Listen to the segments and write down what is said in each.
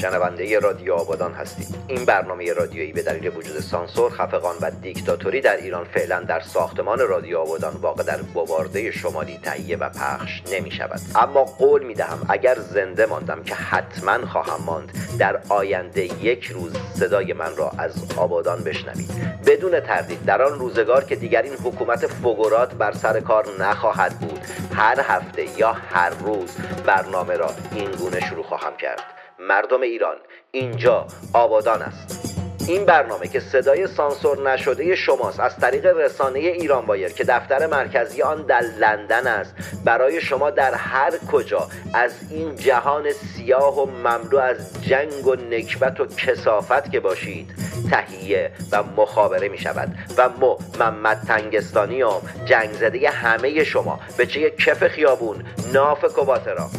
شنونده رادیو آبادان هستید این برنامه رادیویی به دلیل وجود سانسور خفقان و دیکتاتوری در ایران فعلا در ساختمان رادیو آبادان واقع در بوارده شمالی تهیه و پخش نمی شود اما قول می دهم اگر زنده ماندم که حتما خواهم ماند در آینده یک روز صدای من را از آبادان بشنوید. بدون تردید در آن روزگار که دیگر این حکومت فگورات بر سر کار نخواهد بود هر هفته یا هر روز برنامه را این گونه شروع خواهم کرد. مردم ایران. اینجا آبادان است. این برنامه که صدای سانسور نشده شماست از طریق رسانه ایران بایر که دفتر مرکزی آن در لندن است. برای شما در هر کجا از این جهان سیاه و مملو از جنگ و نکبت و کسافت که باشید تهیه و مخابره می شود. و مو محمد تنگستانی هم جنگ زده همه شما به چه کف خیابون ناف کواترا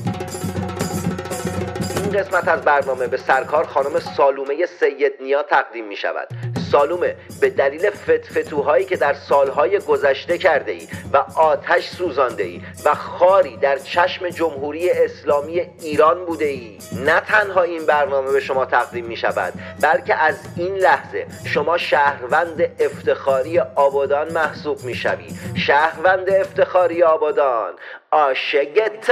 این قسمت از برنامه به سرکار خانم سالومه سید نیا تقدیم می شود. سالومه به دلیل فتفتوهایی که در سالهای گذشته کرده ای و آتش سوزانده ای و خاری در چشم جمهوری اسلامی ایران بوده ای نه تنها این برنامه به شما تقدیم می شود بلکه از این لحظه شما شهروند افتخاری آبادان محسوب می شوی. شهروند افتخاری آبادان آشگتم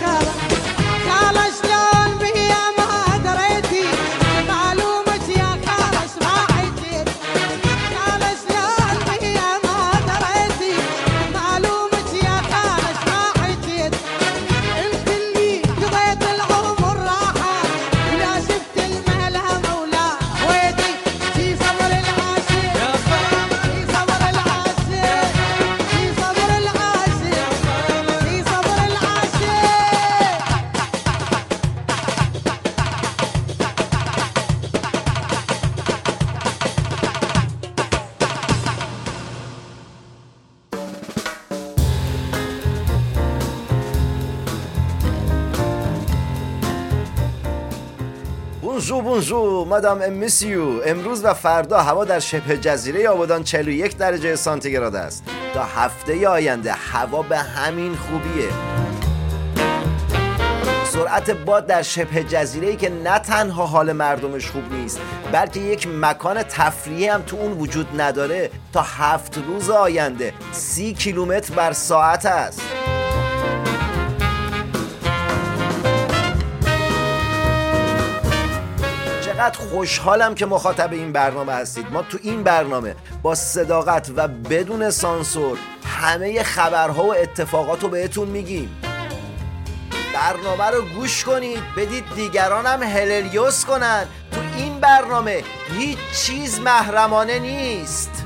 بونجو بونجو مادام امیسیو امروز و فردا هوا در شبه جزیره آبادان 41 درجه سانتیگراد است. تا هفته آینده هوا به همین خوبیه. سرعت باد در شبه جزیره ای که نه تنها حال مردمش خوب نیست بلکه یک مکان تفریحی هم تو اون وجود نداره تا هفت روز آینده سی کیلومتر بر ساعت است. چقدر خوشحالم که مخاطب این برنامه هستید. ما تو این برنامه با صداقت و بدون سانسور همه خبرها و اتفاقات رو بهتون میگیم. برنامه رو گوش کنید بدید دیگران هم هللیوس کنن. تو این برنامه هیچ چیز محرمانه نیست.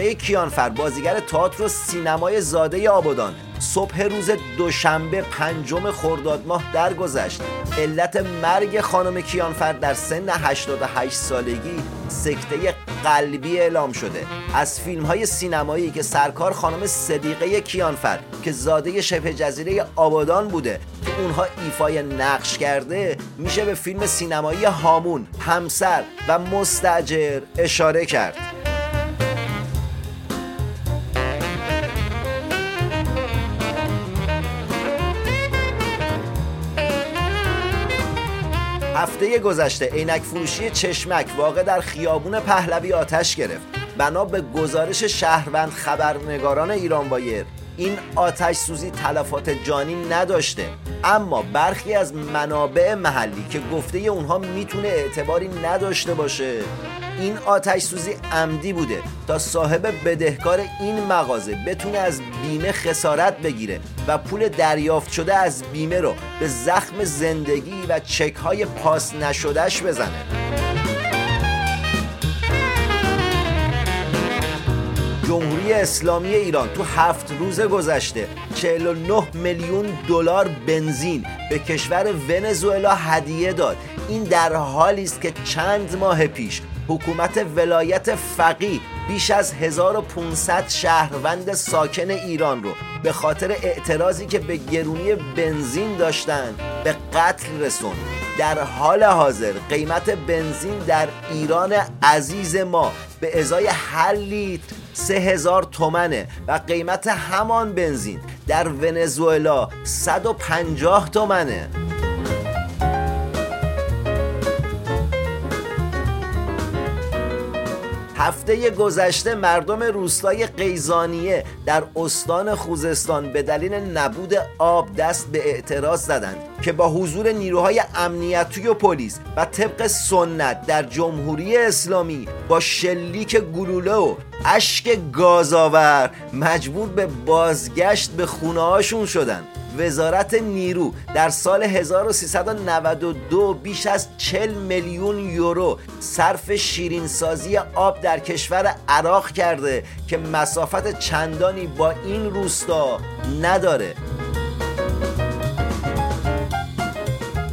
صدیقه کیانفر بازیگر تئاتر و سینمای زاده آبادان. صبح روز دوشنبه پنجم خرداد ماه درگذشت. علت مرگ خانم کیانفر در سن 88 سالگی سکته قلبی اعلام شده. از فیلم های سینمایی که سرکار خانم صدیقه کیانفر که زاده شبه جزیره آبادان بوده که اونها ایفای نقش کرده میشه به فیلم سینمایی هامون همسر و مستجر اشاره کرد. هفته گذشته عینک فروشی چشمک واقع در خیابون پهلوی آتش گرفت. بنا به گزارش شهروند خبرنگاران ایران بایر این آتش سوزی تلفات جانی نداشته اما برخی از منابع محلی که گفته اونها می‌تونه اعتباری نداشته باشه. این آتش سوزی عمدی بوده تا صاحب بدهکار این مغازه بتونه از بیمه خسارت بگیره و پول دریافت شده از بیمه رو به زخم زندگی و چک های پاس نشدهش بزنه. جمهوری اسلامی ایران تو هفت روز گذشته 49 میلیون دلار بنزین به کشور ونزوئلا هدیه داد. این در حالی است که چند ماه پیش حکومت ولایت فقیه بیش از 1500 شهروند ساکن ایران رو به خاطر اعتراضی که به گرونی بنزین داشتند به قتل رسون. در حال حاضر قیمت بنزین در ایران عزیز ما به ازای هر لیتر سه هزار تومنه و قیمت همان بنزین در ونزوئلا 150 تومنه. هفته گذشته مردم روستای قیزانیه در استان خوزستان به دلیل نبود آب دست به اعتراض زدند که با حضور نیروهای امنیتی و پلیس و طبق سنت در جمهوری اسلامی با شلیک گلوله و اشک گازآور مجبور به بازگشت به خونه هاشون شدند. وزارت نیرو در سال 1392 بیش از 40 میلیون یورو صرف شیرینسازی آب در کشور عراق کرده که مسافت چندانی با این روستا نداره.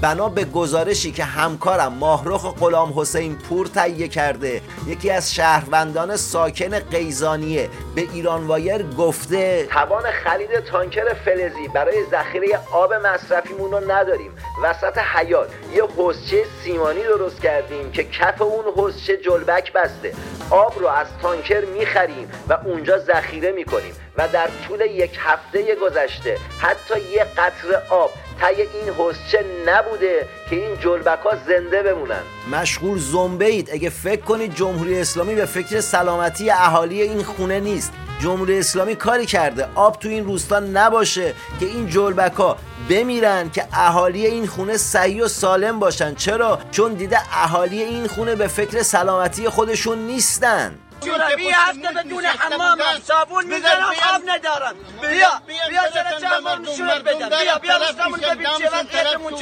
بنا به گزارشی که همکارم ماهرخ غلام حسین پور تهیه کرده. یکی از شهروندان ساکن قیزانیه. به ایران وایر گفته توان خرید تانکر فلزی برای ذخیره آب مصرفیمون رو نداریم. وسط حیات یه حسچه سیمانی درست کردیم که کف اون حسچه جلبک بسته. آب رو از تانکر می‌خریم و اونجا ذخیره می‌کنیم و در طول یک هفته گذشته حتی یه قطره آب تای این حسچه نبوده که این جلبک ها زنده بمونن. مشغول زنبه اید اگه فکر کنید جمهوری اسلامی به فکر سلامتی اهالی این خونه نیست. جمهوری اسلامی کاری کرده. آب تو این روستا نباشه که این جلبک ها بمیرن که اهالی این خونه صحیح و سالم باشن. چرا؟ چون دیده اهالی این خونه به فکر سلامتی خودشون نیستن. بيا هفته بدون حمام صابون من زمان خاب ندارم. بيا بيا سنة شهر من شهر بدن بيا بيا مش من بيا بيا مش من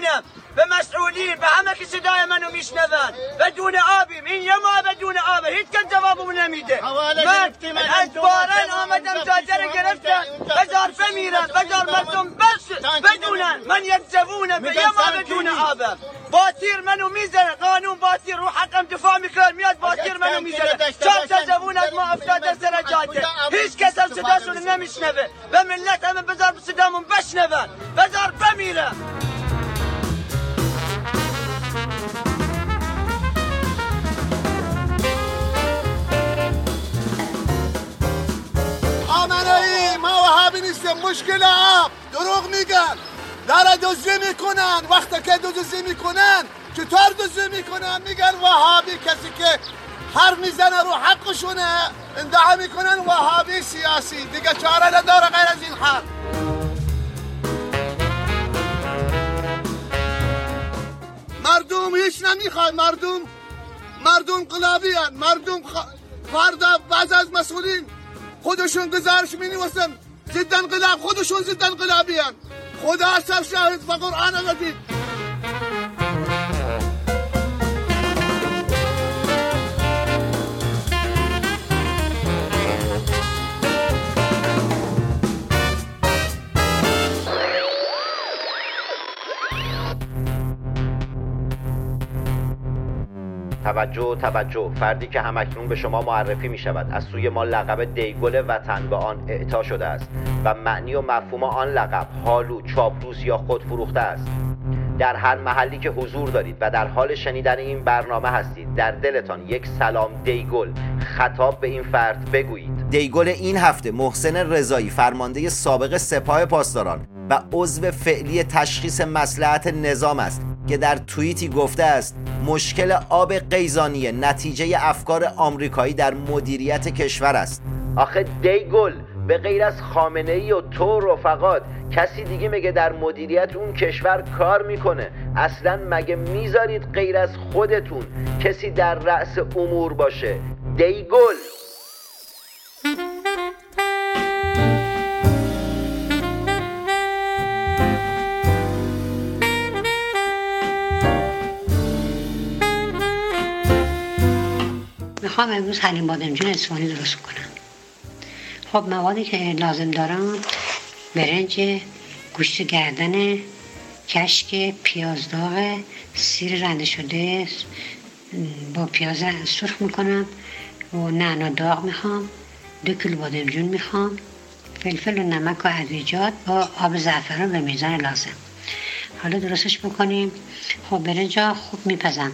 بيا بمسؤولين بعمك سدايا منو مش نذان بدون آبي من يما بدون آبي هيت كان جوابه من أميده من الأجبارا آمدم تاجر قرفته بزار فميرا بزار مردم بس. بدون من ينزفون بيما بدون ابي باتير منو ميزان قانون باتير روح وحقم دفاع مكرميات باتير منو ميزان شاب تزفون ما أفتاد سنة جاتة هيش كسر سداس ولنا مش نفه بملت أمن بزار بسدامون بش نفه بزار فميرا مشکل آب دروغ میگن. داره دزدی می‌کنن. وقتی که دزدی می‌کنن چطور دزدی می‌کنن. میگن وهابی کسی که هر می‌زنه رو حقشونه. ادعا می‌کنن وهابی سیاسی. دیگه چاره نداره غیر از این حق مردم هیچ نمی‌خواد مردم مردم قلابی. مردم خ... فردا بعض از مسئولین خودشون گزارش می ضد انقلاب خودشون ضد انقلابی هن. خدا سر شاهد و قرآن مجید توجه توجه. فردی که همکنون به شما معرفی می شود از سوی ما لقب دیگل وطن به آن اعطا شده است و معنی و مفهوم آن لقب حالو چاپلوس یا خودفروخته است. در هر محلی که حضور دارید و در حال شنیدن این برنامه هستید در دلتان یک سلام دیگل. خطاب به این فرد بگویید. دیگل این هفته محسن رضایی فرمانده سابق سپاه پاسداران و عضو فعلی تشخیص مسلحت نظام است که در توییتی گفته است مشکل آب قیزانیه نتیجه افکار آمریکایی در مدیریت کشور است. آخه دیگل به غیر از خامنه ای و تو رفقات کسی دیگه مگه در مدیریت اون کشور کار می‌کنه؟ اصلا مگه می‌ذارید غیر از خودتون کسی در رأس امور باشه؟ دیگل می‌خوام امروز حلیم بادمجون اصفهانی درست کنم خب موادی که لازم دارم برنج گوشت گردن کشک پیاز داغ سیر رنده شده با پیاز سرخ می‌کنم و نعنا داغ می‌خوام دو کیلو بادمجون می‌خوام فلفل و نمک و ادویجات با آب زعفران به میزان لازم. حالا درستش بکنیم. خب برنجا خوب میپزم.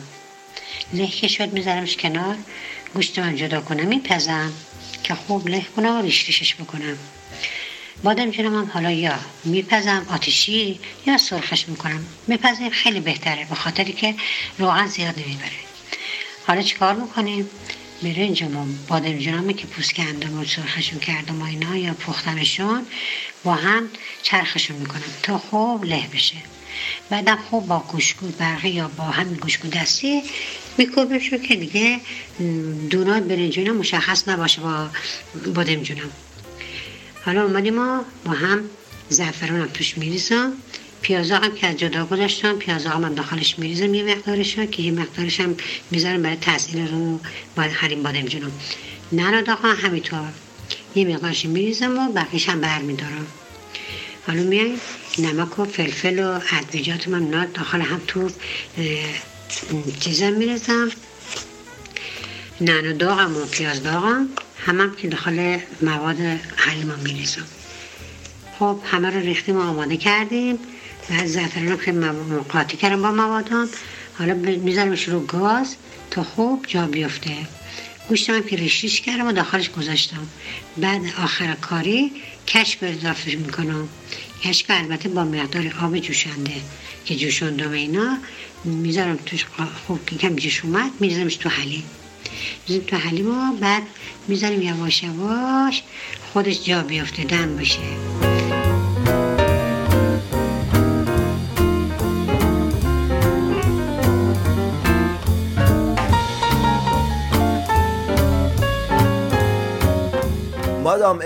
له شد میذارمش کنار. گوشت من جدا کنم میپزم که خوب له کنم و ریش ریشش بکنم. بادمجونم هم حالا یا میپزم آتیشی یا سرخش می‌کنم. میپزیم خیلی بهتره به خاطری که روغن زیاد نمی‌بره. حالا چیکار می‌کنیم؟ برنجم و بادمجونمه که پوست کندم و سرخشون کردم و اینا یا پختمشون با هم چرخشون می‌کنم تا خوب له بشه. بعدم خوب با گوشگو برقی یا با همین گوشگو دستی میکوبیمشون که دیگه دونات برنجونم مشخص نباشه با بادمجونم حالا اومدیم ما با هم زعفران هم توش میریزم. پیازا هم که از جدا گذاشتم پیازا هم داخلش میریزم یه مقدارش که یه مقدارش هم می‌ذارم برای تحصیل رو با حریم بادمجونم نه داخل همینطور. یه مقدارش میریزم و بقیش هم برمیدارم. حالا میای نمک و فلفل و ادویجات من داخل هم تو چیزم میرزم نعنا داغم و پیاز داغم همه هم که داخل مواد حلیم هم میریزم. خب همه رو ریختیم و آماده کردیم بعد زعفران رو که قاطی کردم با موادم حالا میذارمش رو گاز تا خوب جا بیفته. گوشتم هم که ریش کردم و داخلش گذاشتم. بعد آخر کاری کشک رو اضافه می‌کنم. کشک البته با مقدار آب جوشنده که جوشندم اینا. می‌ذارم توش خوب که کم جوش اومد میذارمش تو حلیم. می‌ذارم تو حلیم و بعد می‌ذاریم یواش یواش خودش جا بیفته دم باشه مادام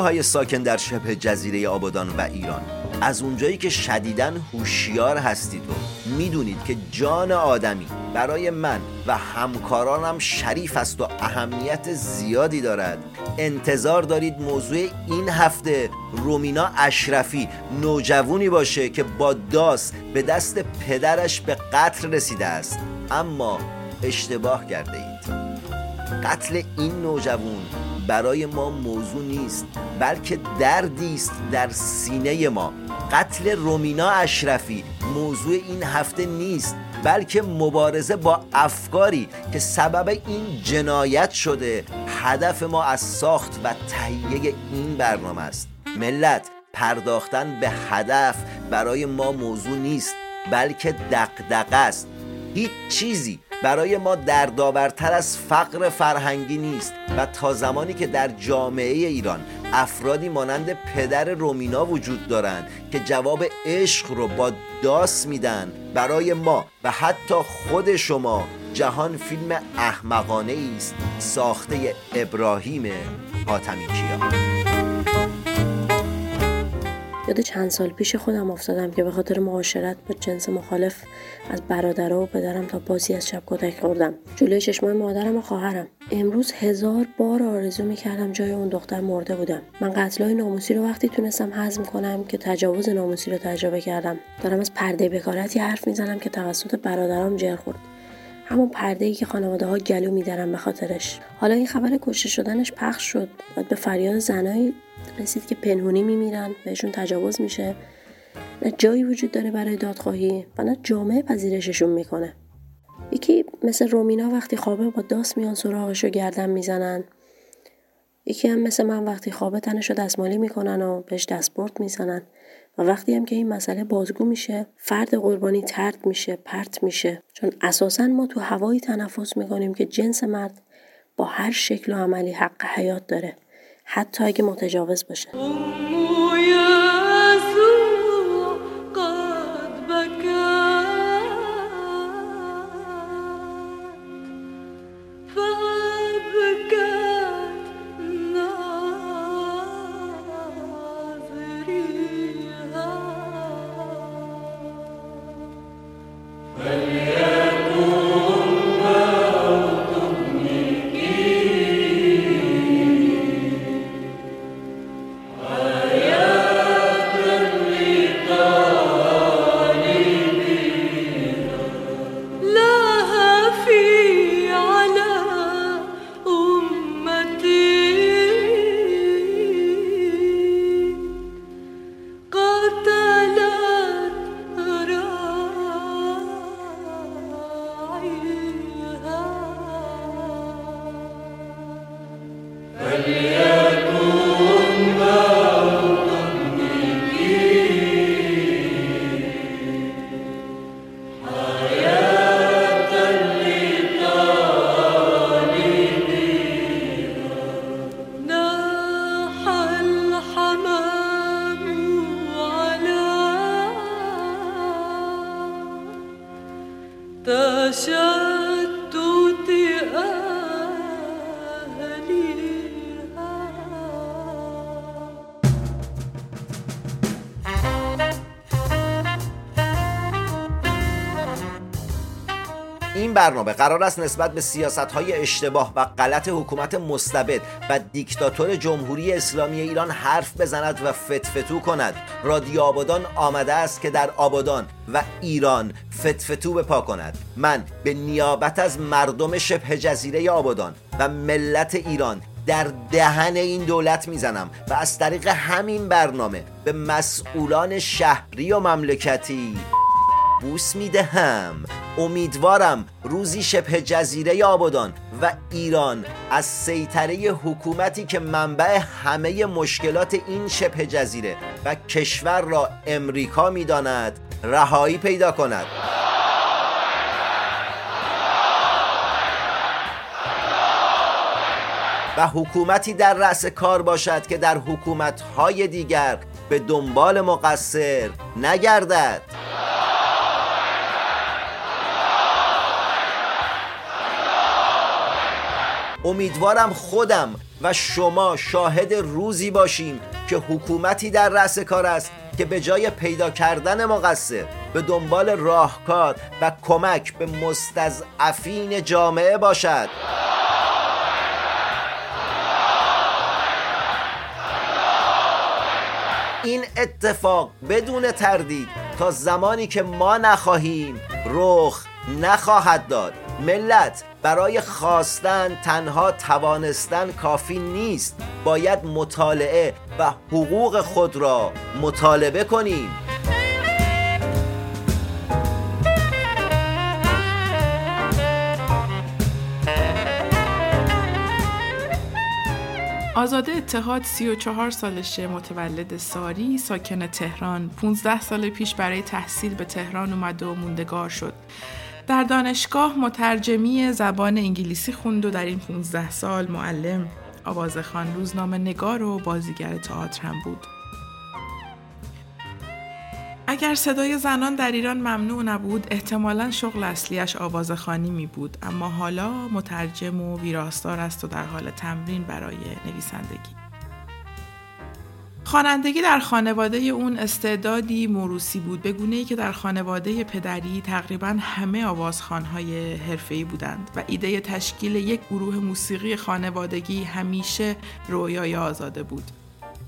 های ساکن در شبه جزیره آبادان و ایران. از اونجایی که شدیدن هوشیار هستید و می‌دونید که جان آدمی برای من و همکارانم شریف است و اهمیت زیادی دارد. انتظار دارید موضوع این هفته رومینا اشرفی نوجوونی باشه که با داس به دست پدرش به قتل رسیده است. اما اشتباه کرده اید. قتل این نوجوان برای ما موضوع نیست بلکه دردی است در سینه ما. قتل رومینا اشرفی موضوع این هفته نیست بلکه مبارزه با افکاری که سبب این جنایت شده هدف ما از ساخت و تهیه این برنامه است. ملت پرداختن به هدف برای ما موضوع نیست بلکه دقدقه است. هیچ چیزی برای ما دردآورتر از فقر فرهنگی نیست و تا زمانی که در جامعه ایران افرادی مانند پدر رومینا وجود دارند که جواب عشق رو با داس میدن برای ما و حتی خود شما جهان فیلم احمقانه است ساخته ابراهیم حاتمی کیا. یاد چند سال پیش خودم افتادم که به خاطر معاشرت با جنس مخالف از برادرها و پدرم تا بازی از شب کتک خوردم. جلوی چشمای مادرم و خواهرم. امروز هزار بار آرزو می‌کردم جای اون دختر مرده بودم. من قتلای ناموسی رو وقتی تونستم هضم کنم که تجاوز ناموسی رو تجربه کردم. دارم از پرده بکارتی حرف می‌زنم که توسط برادرام جر خورد. همون پرده ای که خانواده ها گلو میدارن به خاطرش. حالا این خبر کشته شدنش پخش شد. باید به فریاد زنایی رسید که پنهونی میمیرن. بهشون تجاوز میشه. نه جایی وجود داره برای دادخواهی و نه جامعه پذیرششون می‌کنه. یکی مثل رومینا وقتی خوابه با داست میان سراغش رو گردن می‌زنن. یکی هم مثل من وقتی خوابه تنش رو دستمالی می‌کنن و بهش دستبرد می‌زنن. و وقتی هم که این مسئله بازگو میشه فرد قربانی ترد میشه پرت میشه. چون اساسا ما تو هوایی تنفس می‌کنیم که جنس مرد با هر شکل و عملی حق حیات داره. حتی اگه متجاوز باشه. برنامه قرار است نسبت به سیاست های اشتباه و غلط حکومت مستبد و دیکتاتور جمهوری اسلامی ایران حرف بزند و فتفتو کند. رادیو آبادان آمده است که در آبادان و ایران فتفتو بپا کند. من به نیابت از مردم شبه جزیره آبادان و ملت ایران در دهن این دولت می‌زنم و از طریق همین برنامه به مسئولان شهری و مملکتی بوس می‌دهم. امیدوارم روزی شبه جزیره آبادان و ایران از سیطره حکومتی که منبع همه مشکلات این شبه جزیره و کشور را امریکا می‌داند رهایی پیدا کند. و حکومتی در رأس کار باشد که در حکومتهای دیگر به دنبال مقصر نگردد. امیدوارم خودم و شما شاهد روزی باشیم که حکومتی در رأس کار است که به جای پیدا کردن مقصر به دنبال راهکار و کمک به مستضعفین جامعه باشد. این اتفاق بدون تردید تا زمانی که ما نخواهیم رخ نخواهد داد. ملت برای خواستن تنها توانستن کافی نیست. باید مطالعه و حقوق خود را مطالبه کنیم. آزاده اتحاد 34 سالشه متولد ساری ساکن تهران. 15 سال پیش برای تحصیل به تهران اومد و موندگار شد. در دانشگاه مترجمی زبان انگلیسی خوند و در این 15 سال معلم. آوازخان روزنامه نگار و بازیگر تئاتر هم بود. اگر صدای زنان در ایران ممنوع نبود احتمالا شغل اصلیش آوازخانی می بود. اما حالا مترجم و ویراستار است و در حال تمرین برای نویسندگی. خوانندگی در خانواده اون استعدادی موروسی بود به گونه ای که در خانواده پدری تقریبا همه آوازخوانهای حرفه‌ای بودند و ایده تشکیل یک گروه موسیقی خانوادگی همیشه رویای آزاده بود.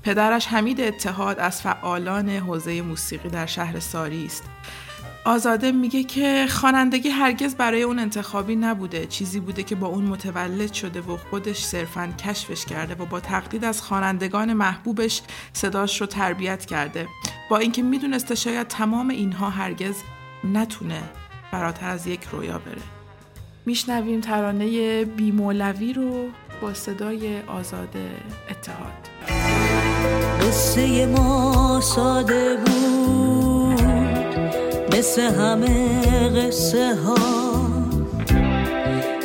پدرش حمید اتحاد از فعالان حوزه موسیقی در شهر ساری است. آزاده میگه که خوانندگی هرگز برای اون انتخابی نبوده. چیزی بوده که با اون متولد شده و خودش صرفا کشفش کرده و با تقلید از خوانندگان محبوبش صداش رو تربیت کرده. با اینکه می‌دونسته شاید تمام اینها هرگز نتونه فراتر از یک رویا بره. میشنویم ترانه بیمولوی رو با صدای آزاده اتحاد. قصه ما ساده بود. مثل همه قصه ها.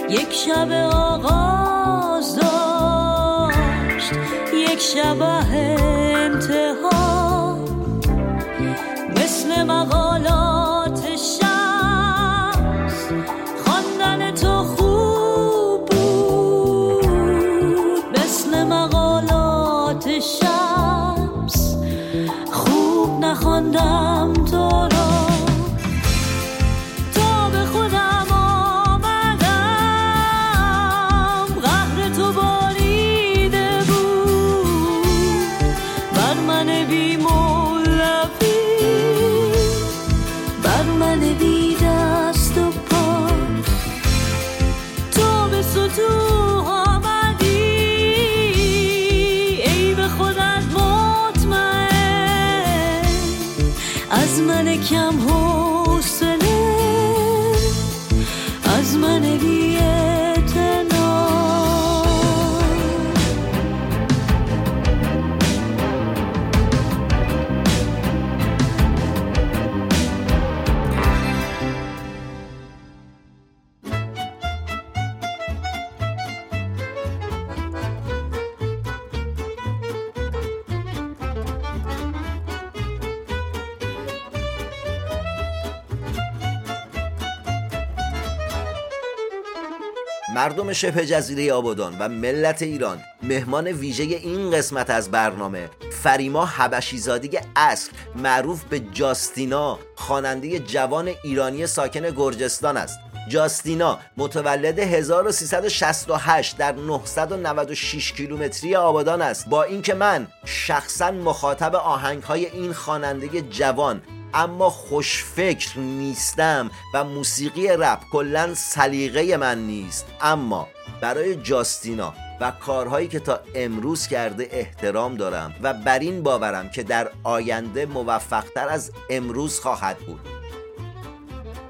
یک شب آغاز داشت یک شب انتها. مثل مقالات شمس خواندن تو خوب بود. مثل مقالات شمس خوب نخواندم از من کم هو مردم شبه جزیره آبادان و ملت ایران مهمان ویژه این قسمت از برنامه فریما حبشیزادی اصل معروف به جاستینا خواننده جوان ایرانی ساکن گرجستان است. جاستینا متولد 1368 در 996 کیلومتری آبادان است. با اینکه من شخصا مخاطب آهنگ های این خواننده جوان اما خوشفکر نیستم و موسیقی رپ کلا سلیقه من نیست. اما برای جاستینا و کارهایی که تا امروز کرده احترام دارم و بر این باورم که در آینده موفقتر از امروز خواهد بود.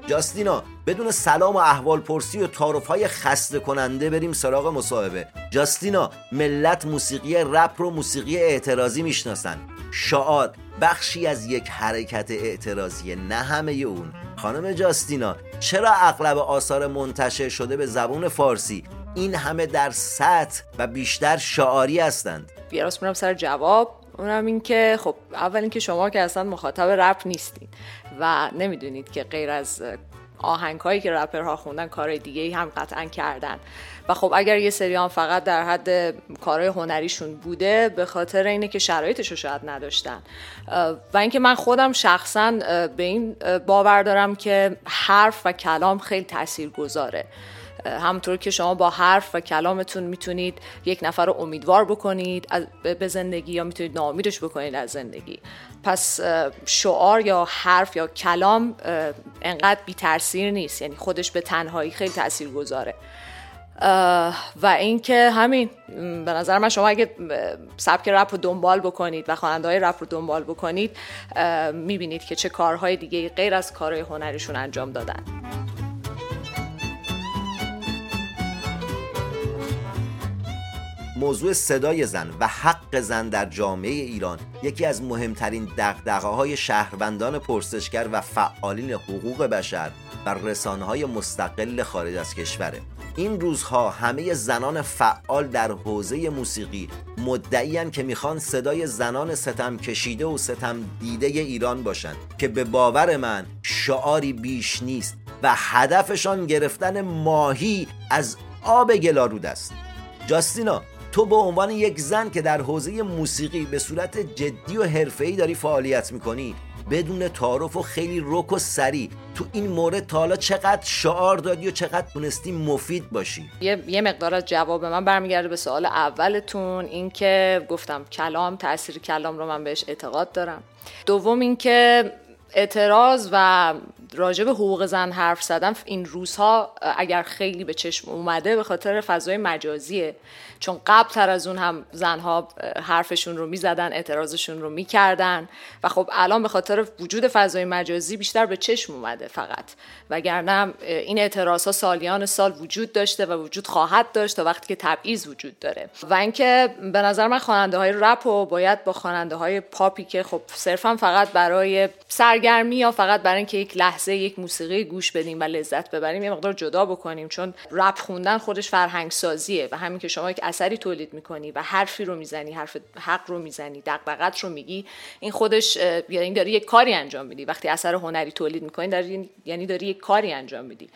جاستینا بدون سلام و احوال پرسی و تعارف های خسته کننده بریم سراغ مصاحبه. جاستینا ملت موسیقی رپ رو موسیقی اعتراضی می‌شناسن. شعار بخشی از یک حرکت اعتراضی نه همه اون. خانم جاستینا چرا اغلب آثار منتشر شده به زبون فارسی؟ این همه در سطح و بیشتر شعاری هستند. یه راست میرم سر جواب اونم این که خب اول اینکه شما که اصلا مخاطب رپ نیستین و نمی‌دونید که غیر از آهنگ هایی که رپرها خوندن کار دیگه هم قطعا کردن. و خب اگر یه سری هم فقط در حد کارهای هنریشون بوده به خاطر اینه که شرایطش رو شاید نداشتن. و اینکه من خودم شخصا به این باور دارم که حرف و کلام خیلی تأثیر گذاره همونطور که شما با حرف و کلامتون می‌تونید یک نفر رو امیدوار بکنید به زندگی یا می‌تونید ناامیدش بکنید از زندگی. پس شعار یا حرف یا کلام انقدر بی تاثیر نیست. یعنی خودش به تنهایی خیلی تاثیر گذاره و اینکه همین به نظر من شما اگه سبک رپ رو دنبال بکنید و خواننده های رپ رو دنبال بکنید می‌بینید که چه کارهای دیگه غیر از کارهای هنریشون انجام دادن. موضوع صدای زن و حق زن در جامعه ایران یکی از مهمترین دقدقه های شهروندان پرسشگر و فعالین حقوق بشر و رسانه های مستقل خارج از کشوره. این روزها همه زنان فعال در حوزه موسیقی مدعیان که می‌خوان صدای زنان ستم کشیده و ستم دیده ایران باشند که به باور من شعاری بیش نیست و هدفشان گرفتن ماهی از آب گلارود است. جاستینا تو به عنوان یک زن که در حوزه موسیقی به صورت جدی و حرفه‌ای داری فعالیت می‌کنی بدون تعارف و خیلی رک و سری تو این مورد تا حالا چقدر شعار دادی و چقدر تونستی مفید باشی؟ یه, یه مقدار از جواب من برمیگرده به سوال اولتون اینکه گفتم کلام تاثیر کلام رو من بهش اعتقاد دارم. دوم اینکه اعتراض و راجع به حقوق زن حرف زدن این روزها اگر خیلی به چشم اومده به خاطر فضای مجازیه. چون قبل تر از اون هم زنها حرفشون رو می‌زدن اعتراضشون رو می‌کردن. و خب الان به خاطر وجود فضای مجازی بیشتر به چشم اومده فقط. وگرنه این اعتراض ها سالیان سال وجود داشته و وجود خواهد داشت تا وقتی که تبعیض وجود داره. و اینکه به نظر من خواننده های رپ و باید با خواننده های پاپی که خب صرفا فقط برای سرگرمی یا فقط برای اینکه یک لحظه یک موسیقی گوش بدیم و لذت ببریم یه مقدار جدا بکنیم. چون رپ خوندن خودش فرهنگ سازیه و همین که شما یک اثری تولید می‌کنی و حرفی رو می‌زنی حرف حق رو می‌زنی دغدغت رو میگی این خودش یعنی داری یک کاری انجام میدی. وقتی اثر هنری تولید می‌کنی داری یعنی داری یک کاری انجام میدی.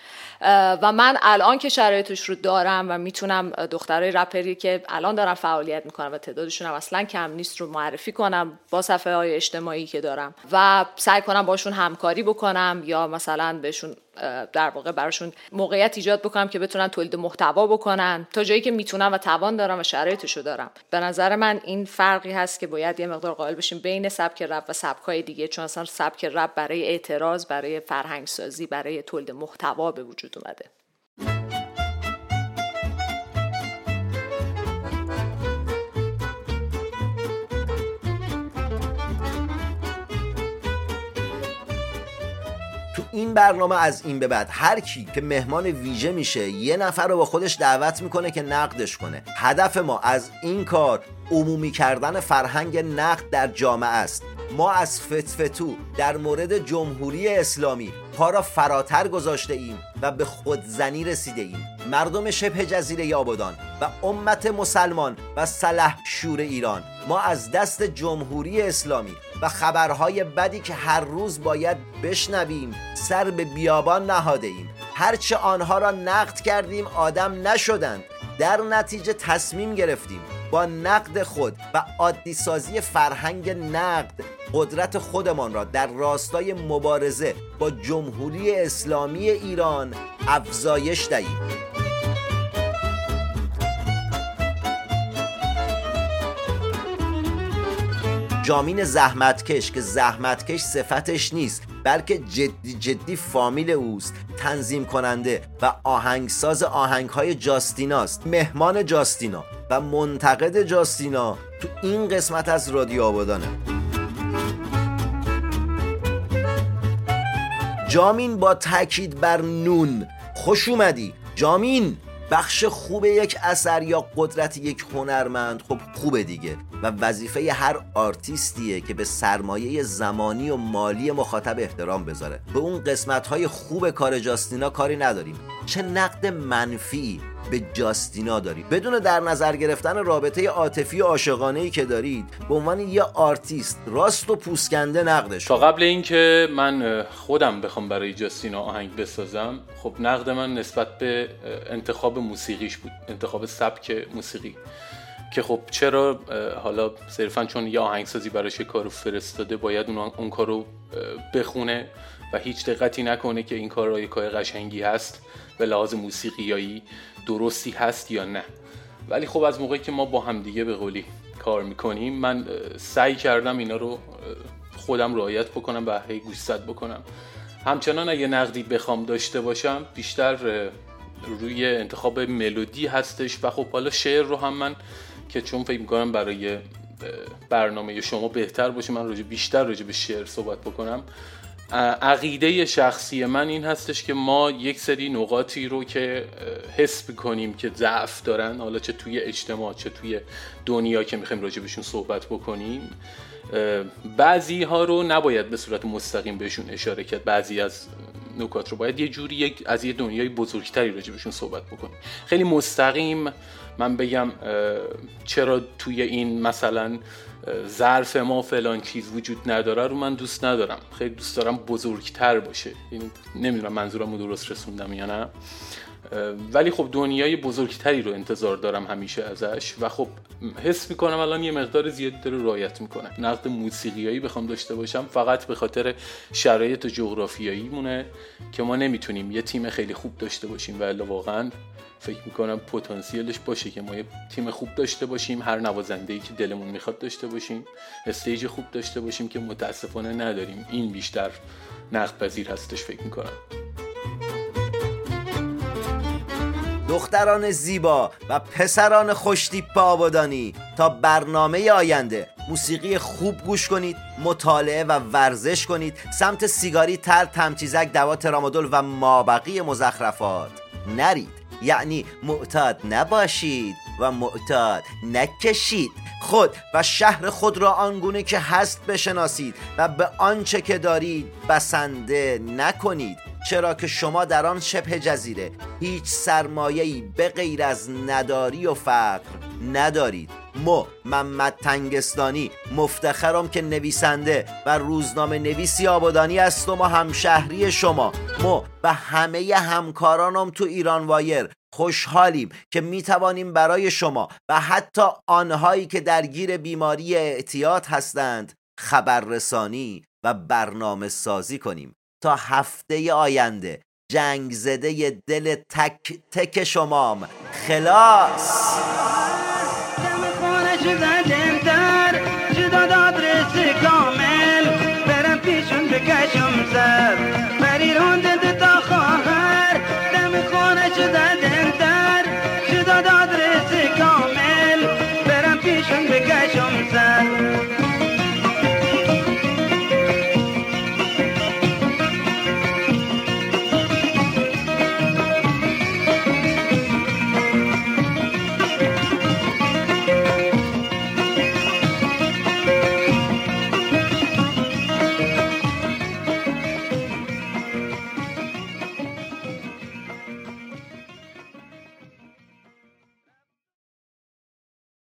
و من الان که شرایطش رو دارم و می‌تونم دخترای رپری که الان دارم فعالیت می‌کنم و تعدادشون هم اصلا کم نیست رو معرفی کنم با صفحه های اجتماعی که دارم و سعی کنم باشون همکاری بکنم یا مثلا بهشون در واقع براشون موقعیت ایجاد بکنم که بتونن تولید محتوا بکنن تا جایی که می‌تونم و توان دارم و شرایطشو دارم. به نظر من این فرقی هست که باید یه مقدار قائل بشیم بین سبک رپ و سبکای دیگه چون اصلا سبک رپ برای اعتراض برای فرهنگ سازی برای تولید محتوا به وجود اومده. این برنامه از این به بعد. هر کی که مهمان ویژه میشه یه نفر رو با خودش دعوت می‌کنه که نقدش کنه. هدف ما از این کار عمومی کردن فرهنگ نقد در جامعه است. ما از فتفتو در مورد جمهوری اسلامی پا را فراتر گذاشته ایم و به خودزنی رسیده ایم مردم شبه جزیره آبادان و امت مسلمان و سلح شور ایران. ما از دست جمهوری اسلامی و خبرهای بدی که هر روز باید بشنویم سر به بیابان نهاده ایم. هرچه آنها را نقد کردیم آدم نشدند. در نتیجه تصمیم گرفتیم. با نقد خود و عادی سازی فرهنگ نقد قدرت خودمان را در راستای مبارزه با جمهوری اسلامی ایران افزایش دهیم. جامین زحمتکش که زحمتکش صفتش نیست بلکه جدی جدی فامیل اوست تنظیم کننده و آهنگساز آهنگ های جاستیناست. مهمان جاستینا و منتقد جاستینا تو این قسمت از رادیو آبادانه. جامین با تاکید بر نون خوش اومدی. جامین! بخش خوب یک اثر یا قدرت یک هنرمند خب خوبه دیگه. و وظیفه هر آرتیستیه که به سرمایه زمانی و مالی مخاطب احترام بذاره. به اون قسمت های خوب کار جاستینا کاری نداریم. چه نقد منفی به جاستینا دارید بدون در نظر گرفتن رابطه عاطفی عاشقانه ای که دارید به عنوان یه آرتیست راست و پوست‌کنده نقدش تا قبل اینکه من خودم بخوام برای جاستینا آهنگ بسازم خب نقد من نسبت به انتخاب موسیقیش بود. انتخاب سبک موسیقی. که خب چرا حالا صرفا چون یه آهنگسازی براش کارو فرستاده باید اون, اون کارو بخونه. و هیچ دقتی نکنه که این کار یه کار قشنگی هست به لحاظ موسیقیایی درستی هست یا نه. ولی خب از موقعی که ما با هم دیگه به قولی کار می‌کنیم من سعی کردم اینا رو خودم رعایت بکنم و هی گوشزد بکنم. همچنان اگه نقدی بخوام داشته باشم بیشتر روی انتخاب ملودی هستش و خب حالا شعر رو هم من که چون فکر می‌کنم برای برنامه شما بهتر باشه من راجع بیشتر راجع به شعر صحبت بکنم. عقیده شخصی من این هستش که ما یک سری نقاطی رو که حس کنیم که ضعف دارن حالا چه توی اجتماع چه توی دنیا که می‌خوایم راجع بهشون صحبت بکنیم بعضی ها رو نباید به صورت مستقیم بهشون اشاره کرد. بعضی از نکات رو باید یه جوری یک از یه دنیای بزرگتری راجع بهشون صحبت بکنیم. خیلی مستقیم من بگم چرا توی این مثلا ظرف ما فلان چیز وجود نداره رو من دوست ندارم. خیلی دوست دارم بزرگتر باشه. یعنی نمی‌دونم منظورم رو درست رسوندم یا نه. ولی خب دنیای بزرگتری رو انتظار دارم همیشه ازش و خب حس می‌کنم الان یه مقدار زیادی داره رایت می‌کنه. نقد موسیقیایی بخوام داشته باشم فقط به خاطر شرایط جغرافیایی مونه که ما نمی‌تونیم یه تیم خیلی خوب داشته باشیم. و واقعا فکر می‌کنم پتانسیلش باشه که ما یه تیم خوب داشته باشیم هر نوازنده که دلمون می‌خواد داشته باشیم استیج خوب داشته باشیم که متاسفانه نداریم. این بیشتر نقد پذیر هستش فکر می‌کنم. دختران زیبا و پسران خوشتیپ آبادانی تا برنامه آینده موسیقی خوب گوش کنید مطالعه و ورزش کنید. سمت سیگاری تر تمچیزک دوا ترامادول و مابقی مزخرفات. نرید. یعنی معتاد نباشید و معتاد نکشید خود و شهر خود را آنگونه که هست بشناسید و به آنچه که دارید بسنده نکنید چرا که شما در آن شبه جزیره. هیچ سرمایه‌ای به غیر از نداری و فقر ندارید. مو محمد تنگستانی مفتخرم که نویسنده و روزنامه نویسی آبادانی است و همشهری شما. مو و همه همکارانم تو ایران وایر. خوشحالیم که می توانیم برای شما و حتی آنهایی که درگیر بیماری اعتیاد هستند خبررسانی و برنامه سازی کنیم. تا هفته آینده جنگ زده دل تک تک شمام. خلاص! زده